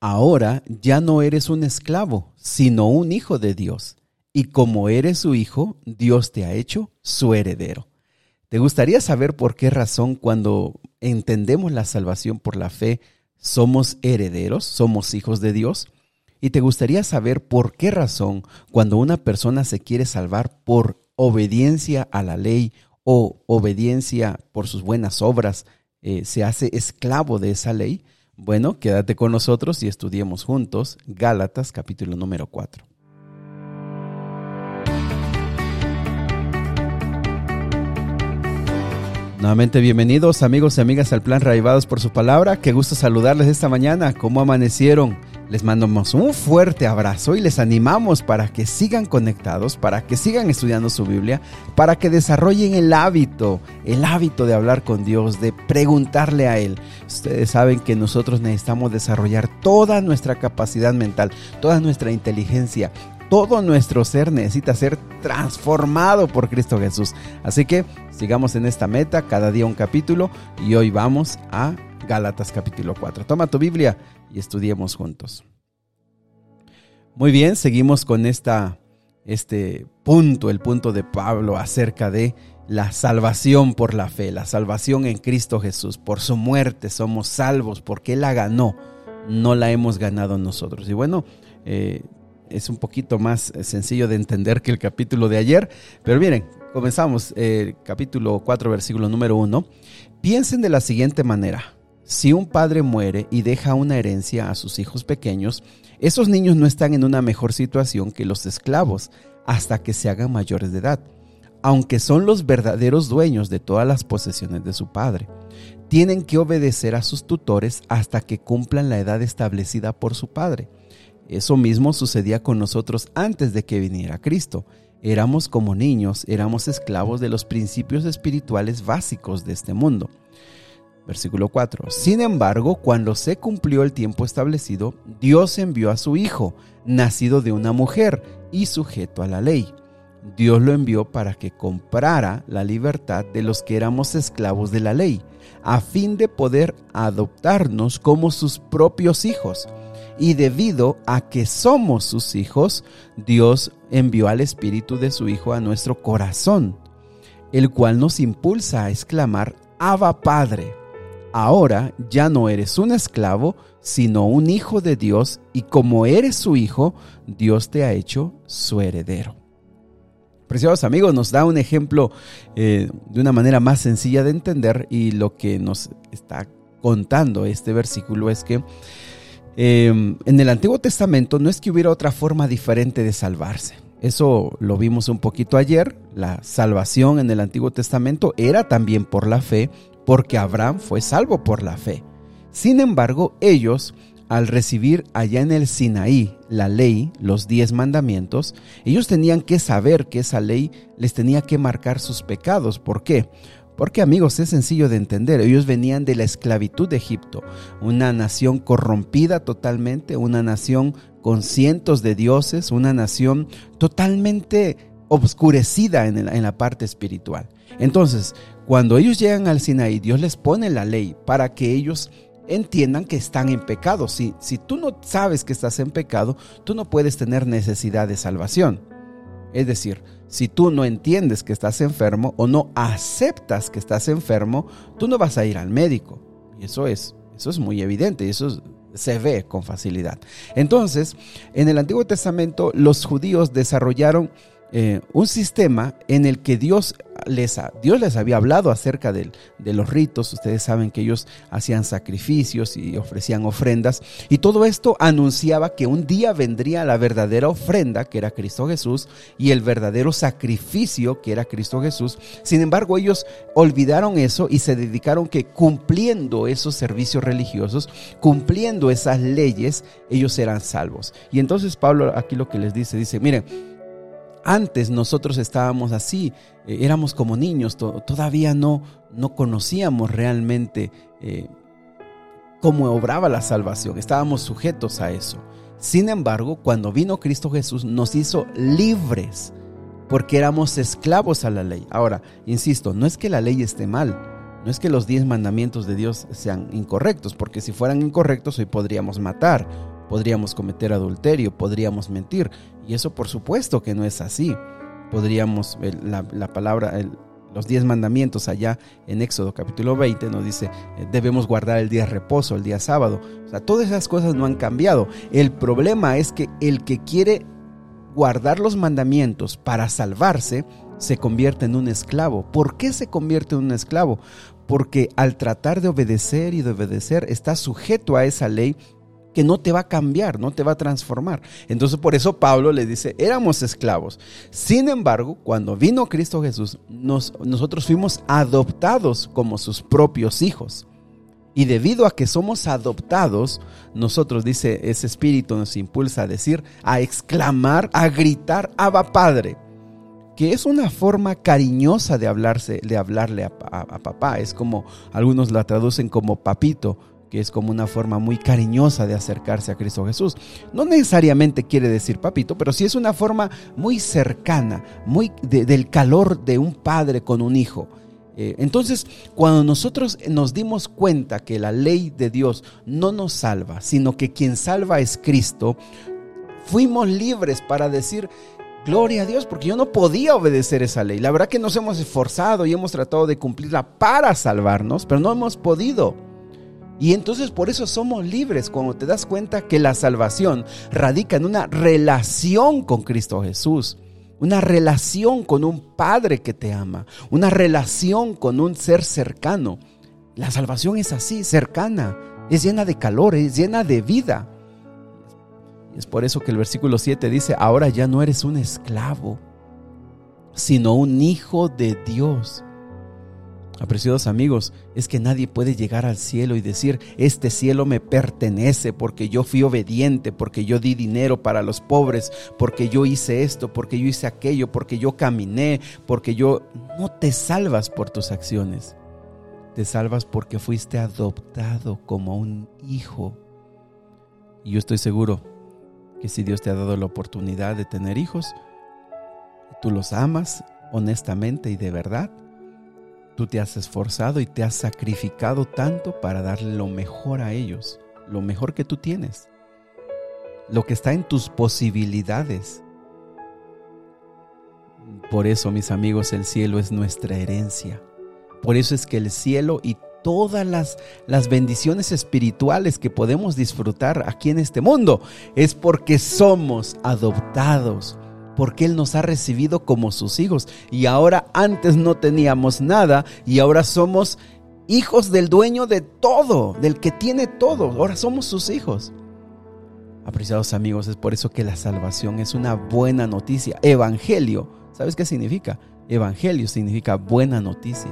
Ahora ya no eres un esclavo, sino un hijo de Dios. Y como eres su hijo, Dios te ha hecho su heredero. ¿Te gustaría saber por qué razón cuando entendemos la salvación por la fe somos herederos, somos hijos de Dios? ¿Y te gustaría saber por qué razón cuando una persona se quiere salvar por obediencia a la ley o obediencia por sus buenas obras, eh, se hace esclavo de esa ley? Bueno, quédate con nosotros y estudiemos juntos Gálatas capítulo número 4. Nuevamente bienvenidos amigos y amigas al plan Raivados por su palabra. Qué gusto saludarles esta mañana. ¿Cómo amanecieron? Les mandamos un fuerte abrazo y les animamos para que sigan conectados, para que sigan estudiando su Biblia, para que desarrollen el hábito, el hábito de hablar con Dios, de preguntarle a Él. Ustedes saben que nosotros necesitamos desarrollar toda nuestra capacidad mental, toda nuestra inteligencia, todo nuestro ser necesita ser transformado por Cristo Jesús. Así que sigamos en esta meta, cada día un capítulo y hoy vamos a Gálatas capítulo 4. Toma tu Biblia y estudiemos juntos. Muy bien, seguimos con esta, este punto, el punto de Pablo acerca de la salvación por la fe, la salvación en Cristo Jesús. Por su muerte somos salvos porque Él la ganó, no la hemos ganado nosotros. Y bueno, eh, es un poquito más eh, sencillo de entender que el capítulo de ayer. Pero miren, comenzamos, eh, capítulo 4, versículo número 1. Piensen de la siguiente manera. Si un padre muere y deja una herencia a sus hijos pequeños, esos niños no están en una mejor situación que los esclavos hasta que se hagan mayores de edad, aunque son los verdaderos dueños de todas las posesiones de su padre. Tienen que obedecer a sus tutores hasta que cumplan la edad establecida por su padre. Eso mismo sucedía con nosotros antes de que viniera Cristo. Éramos como niños, éramos esclavos de los principios espirituales básicos de este mundo. Versículo 4. Sin embargo, cuando se cumplió el tiempo establecido, Dios envió a su Hijo, nacido de una mujer y sujeto a la ley. Dios lo envió para que comprara la libertad de los que éramos esclavos de la ley, a fin de poder adoptarnos como sus propios hijos y debido a que somos sus hijos, Dios envió al Espíritu de su Hijo a nuestro corazón, el cual nos impulsa a exclamar, Abba Padre. Ahora ya no eres un esclavo, sino un hijo de Dios, y como eres su hijo, Dios te ha hecho su heredero. Preciados amigos, nos da un ejemplo eh, de una manera más sencilla de entender y lo que nos está contando este versículo es que Em, en el Antiguo Testamento no es que hubiera otra forma diferente de salvarse. Eso lo vimos un poquito ayer. La salvación en el Antiguo Testamento era también por la fe, porque Abraham fue salvo por la fe. Sin embargo, ellos, al recibir allá en el Sinaí la ley, los diez mandamientos, ellos tenían que saber que esa ley les tenía que marcar sus pecados. ¿Por qué? Porque amigos, es sencillo de entender, ellos venían de la esclavitud de Egipto, una nación corrompida totalmente, una nación con cientos de dioses, una nación totalmente obscurecida en, la parte espiritual. Entonces, cuando ellos llegan al Sinaí, Dios les pone la ley para que ellos entiendan que están en pecado. Si, si tú no sabes que estás en pecado, tú no puedes tener necesidad de salvación. Es decir, si tú no entiendes que estás enfermo o no aceptas que estás enfermo, tú no vas a ir al médico. Y eso es, eso es muy evidente y eso se ve con facilidad. Entonces, en el Antiguo Testamento los judíos desarrollaron eh, un sistema en el que Dios les, Dios les había hablado acerca de, de, los ritos. Ustedes saben que ellos hacían sacrificios y ofrecían ofrendas. Y todo esto anunciaba que un día vendría la verdadera ofrenda, que era Cristo Jesús, y el verdadero sacrificio, que era Cristo Jesús. Sin embargo, ellos olvidaron eso y se dedicaron que cumpliendo esos servicios religiosos, cumpliendo esas leyes, ellos eran salvos. Y entonces Pablo aquí lo que les dice, dice, miren, antes nosotros estábamos así, eh, éramos como niños, todavía no, no conocíamos realmente eh, cómo obraba la salvación, estábamos sujetos a eso. Sin embargo, cuando vino Cristo Jesús nos hizo libres porque éramos esclavos a la ley. Ahora, insisto, no es que la ley esté mal, No es que los diez mandamientos de Dios sean incorrectos, porque si fueran incorrectos hoy podríamos matar, podríamos cometer adulterio, podríamos mentir. Y eso por supuesto que no es así. Podríamos, la, palabra, los diez mandamientos allá en Éxodo capítulo 20 nos dice, eh, debemos guardar el día reposo, el día sábado. O sea, todas esas cosas no han cambiado. El problema es que el que quiere guardar los mandamientos para salvarse, se convierte en un esclavo. ¿Por qué se convierte en un esclavo? Porque al tratar de obedecer y de obedecer, está sujeto a esa ley que no te va a cambiar, no te va a transformar. Entonces por eso Pablo le dice, éramos esclavos. Sin embargo, cuando vino Cristo Jesús, nosotros fuimos adoptados como sus propios hijos. Y debido a que somos adoptados, nosotros, dice ese espíritu, nos impulsa a decir, a exclamar, a gritar, Abba Padre, que es una forma cariñosa de, hablarse, de hablarle a, a papá. Es como, algunos la traducen como papito, es como una forma muy cariñosa de acercarse a Cristo Jesús. No necesariamente quiere decir papito, pero sí es una forma muy cercana, muy del calor de un padre con un hijo. Eh, entonces, cuando nosotros nos dimos cuenta que la ley de Dios no nos salva, sino que quien salva es Cristo, fuimos libres para decir, gloria a Dios, porque yo no podía obedecer esa ley. La verdad que nos hemos esforzado y hemos tratado de cumplirla para salvarnos, pero no hemos podido. Y entonces por eso somos libres cuando te das cuenta que la salvación radica en una relación con Cristo Jesús una relación con un Padre que te ama, una relación con un ser cercano. La salvación es así, cercana, es llena de calor, es llena de vida. Es por eso que el versículo 7 dice, ahora ya no eres un esclavo, sino un hijo de Dios. Apreciados amigos, es que nadie puede llegar al cielo y decir, este cielo me pertenece porque yo fui obediente, porque yo di dinero para los pobres, porque yo hice esto, porque yo hice aquello, porque yo caminé, porque yo... No te salvas por tus acciones, te salvas porque fuiste adoptado como un hijo. Y yo estoy seguro que si Dios te ha dado la oportunidad de tener hijos, tú los amas honestamente y de verdad, Tú te has esforzado y te has sacrificado tanto para darle lo mejor a ellos, lo mejor que tú tienes, lo que está en tus posibilidades. Por eso, mis amigos, el cielo es nuestra herencia. Por eso es que el cielo y todas las, las bendiciones espirituales que podemos disfrutar aquí en este mundo es porque somos adoptados porque Él nos ha recibido como sus hijos. Y ahora antes no teníamos nada y ahora somos hijos del dueño de todo, del que tiene todo. Ahora somos sus hijos. Apreciados amigos, es por eso que la salvación es una buena noticia. Evangelio, ¿sabes qué significa? Evangelio significa buena noticia.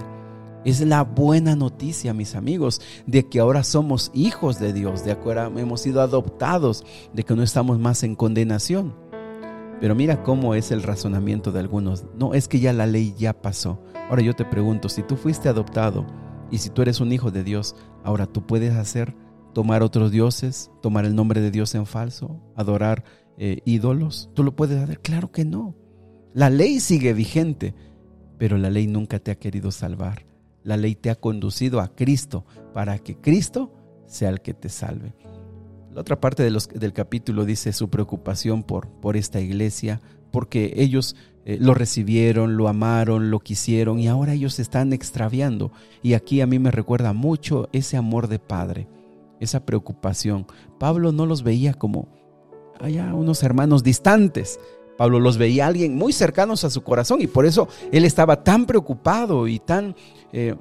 Es la buena noticia, mis amigos, de que ahora somos hijos de Dios, de ahora hemos sido adoptados, de que no estamos más en condenación. Pero mira cómo es el razonamiento de algunos. No, es que ya la ley ya pasó. Ahora yo te pregunto, si tú fuiste adoptado y si tú eres un hijo de Dios, ahora tú puedes hacer, tomar otros dioses, tomar el nombre de Dios en falso, adorar eh, ídolos. ¿Tú lo puedes hacer? Claro que no. La ley sigue vigente, pero la ley nunca te ha querido salvar. La ley te ha conducido a Cristo para que Cristo sea el que te salve. La otra parte del capítulo dice su preocupación por, por esta iglesia, porque ellos eh, lo recibieron, lo amaron, lo quisieron y ahora ellos se están extraviando. Y aquí a mí me recuerda mucho ese amor de padre, esa preocupación. Pablo no los veía como allá unos hermanos distantes. Pablo los veía alguien muy cercanos a su corazón y por eso él estaba tan preocupado y tan eh,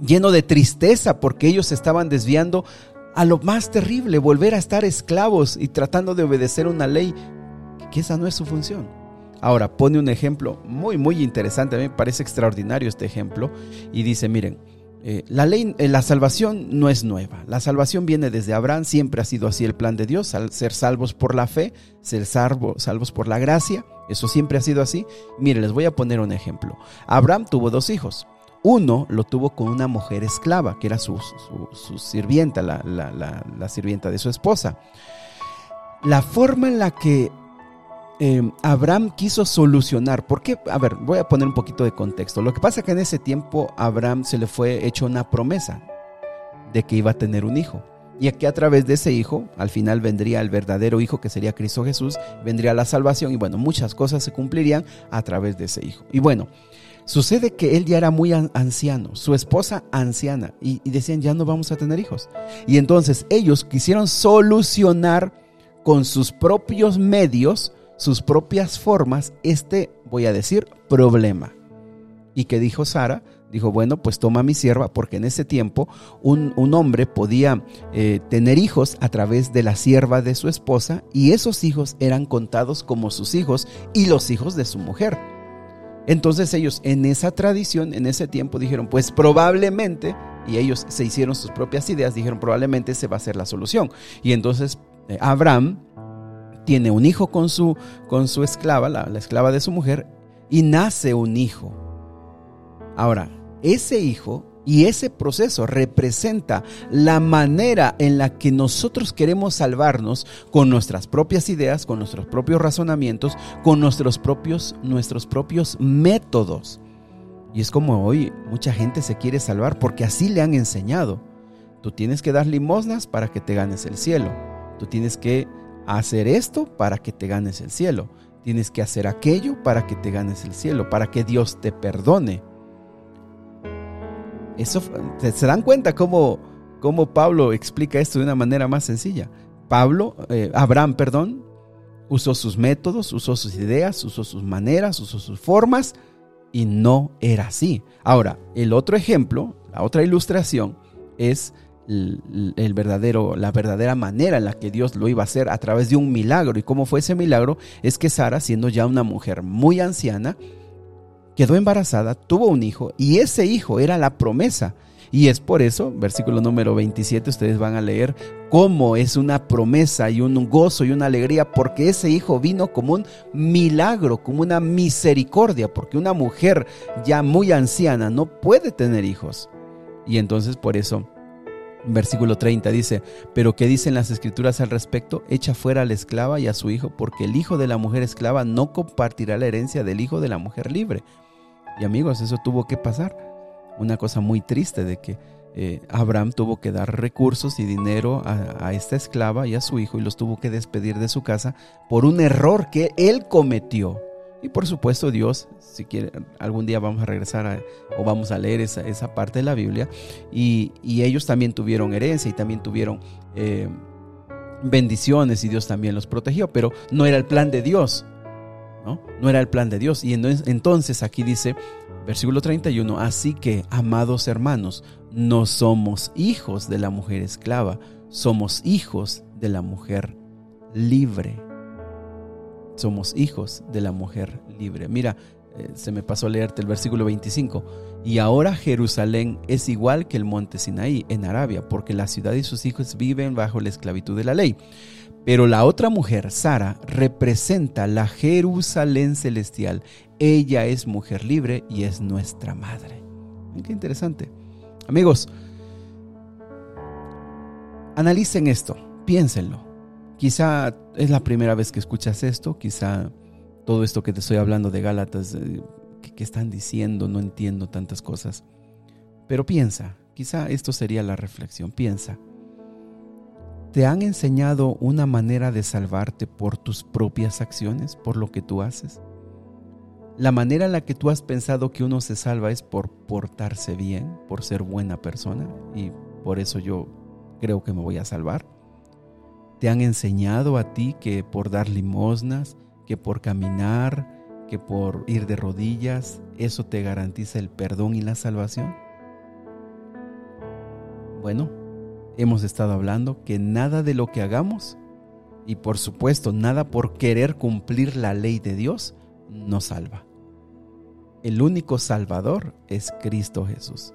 lleno de tristeza porque ellos estaban desviando a lo más terrible, volver a estar esclavos y tratando de obedecer una ley, que esa no es su función. Ahora pone un ejemplo muy, muy interesante, a mí me parece extraordinario este ejemplo, y dice, miren, eh, la ley, eh, la salvación no es nueva. La salvación viene desde Abraham, siempre ha sido así el plan de Dios, al ser salvos por la fe, ser salvos por la gracia, eso siempre ha sido así. Miren, les voy a poner un ejemplo. Abraham tuvo dos hijos. Uno lo tuvo con una mujer esclava, que era su, sirvienta, la, sirvienta de su esposa. La forma en la que eh, Abraham quiso solucionar. ¿Por qué? A ver, voy a poner un poquito de contexto. Lo que pasa es que en ese tiempo Abraham se le fue hecho una promesa de que iba a tener un hijo. Y que a través de ese hijo, al final vendría el verdadero hijo que sería Cristo Jesús, vendría la salvación y bueno, muchas cosas se cumplirían a través de ese hijo. Y bueno, sucede que él ya era muy anciano, su esposa anciana, y, decían, ya no vamos a tener hijos. Y entonces ellos quisieron solucionar con sus propios medios, sus propias formas, este, voy a decir, problema. ¿Y que dijo Sara? Dijo, bueno, pues toma mi sierva, porque en ese tiempo un, hombre podía eh, tener hijos a través de la sierva de su esposa y esos hijos eran contados como sus hijos y los hijos de su mujer. Entonces ellos en esa tradición, en ese tiempo dijeron, pues probablemente, y ellos se hicieron sus propias ideas, dijeron, probablemente se va a ser la solución. Y entonces eh, Abraham tiene un hijo con su, con su esclava, la, la esclava de su mujer, y nace un hijo. Ahora, ese hijo y ese proceso representa la manera en la que nosotros queremos salvarnos con nuestras propias ideas, con nuestros propios razonamientos, con nuestros propios, nuestros propios métodos. Y es como hoy mucha gente se quiere salvar porque así le han enseñado. Tú tienes que dar limosnas para que te ganes el cielo. Tú tienes que hacer esto para que te ganes el cielo. Tienes que hacer aquello para que te ganes el cielo, para que Dios te perdone. ¿Se dan cuenta cómo, cómo Pablo explica esto de una manera más sencilla? Pablo, eh, Abraham, perdón, usó sus métodos, usó sus ideas, usó sus maneras, usó sus formas y no era así. Ahora, el otro ejemplo, la otra ilustración es el, verdadero, la verdadera manera en la que Dios lo iba a hacer a través de un milagro. ¿Y cómo fue ese milagro? Es que Sara, siendo ya una mujer muy anciana, quedó embarazada, tuvo un hijo y ese hijo era la promesa. Y es por eso, versículo número 27, ustedes van a leer cómo es una promesa y un gozo y una alegría, porque ese hijo vino como un milagro, como una misericordia, porque una mujer ya muy anciana no puede tener hijos. Y entonces por eso, versículo 30 dice, pero ¿qué dicen las escrituras al respecto? Echa fuera a la esclava y a su hijo, porque el hijo de la mujer esclava no compartirá la herencia del hijo de la mujer libre. Y amigos, eso tuvo que pasar. Una cosa muy triste de que eh, Abraham tuvo que dar recursos y dinero a, esta esclava y a su hijo y los tuvo que despedir de su casa por un error que él cometió. Y por supuesto Dios, si quiere, algún día vamos a regresar o vamos a leer esa, esa, parte de la Biblia. Y, ellos también tuvieron herencia y también tuvieron eh, bendiciones y Dios también los protegió, pero no era el plan de Dios. ¿no? era el plan de Dios. Y entonces aquí dice, versículo 31, así que, amados hermanos, no somos hijos de la mujer esclava, somos hijos de la mujer libre. Somos hijos de la mujer libre. Mira, eh, se me pasó a leerte el versículo 25. Y ahora Jerusalén es igual que el monte Sinaí en Arabia, porque la ciudad y sus hijos viven bajo la esclavitud de la ley. Pero la otra mujer, Sara, representa la Jerusalén celestial. Ella es mujer libre y es nuestra madre. Qué interesante. Amigos, analicen esto, piénsenlo. Quizá es la primera vez que escuchas esto, quizá todo esto que te estoy hablando de Gálatas, eh, que están diciendo, no entiendo tantas cosas. Pero piensa, quizá esto sería la reflexión, piensa. ¿Te han enseñado una manera de salvarte por tus propias acciones, por lo que tú haces? La manera en la que tú has pensado que uno se salva es por portarse bien, por ser buena persona y por eso yo creo que me voy a salvar. ¿Te han enseñado a ti que por dar limosnas, que por caminar, que por ir de rodillas, eso te garantiza el perdón y la salvación? Bueno, hemos estado hablando que nada de lo que hagamos, y por supuesto nada por querer cumplir la ley de Dios, nos salva. El único salvador es Cristo Jesús.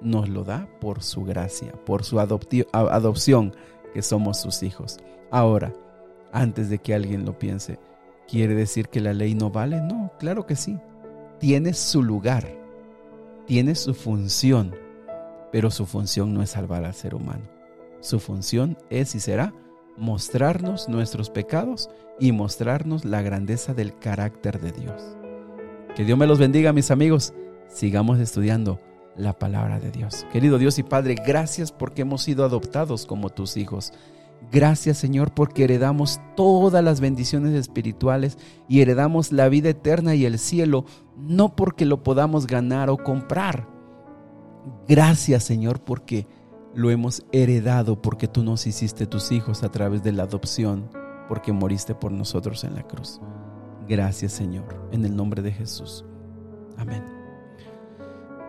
Nos lo da por su gracia, por su adopción, que somos sus hijos. Ahora, antes de que alguien lo piense, ¿quiere decir que la ley no vale? No, claro que sí. Tiene su lugar, tiene su función, pero su función no es salvar al ser humano. Su función es y será mostrarnos nuestros pecados y mostrarnos la grandeza del carácter de Dios. Que Dios me los bendiga, mis amigos. Sigamos estudiando la palabra de Dios. Querido Dios y Padre, gracias porque hemos sido adoptados como tus hijos. Gracias Señor porque heredamos todas las bendiciones espirituales y heredamos la vida eterna y el cielo, no porque lo podamos ganar o comprar. Gracias Señor porque lo hemos heredado, porque tú nos hiciste tus hijos a través de la adopción, porque moriste por nosotros en la cruz. Gracias Señor, en el nombre de Jesús. Amén.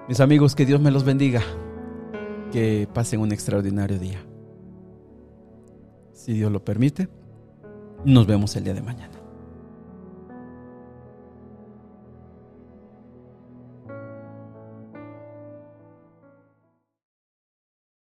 Mis amigos, que Dios me los bendiga. Que pasen un extraordinario día. Si Dios lo permite, nos vemos el día de mañana.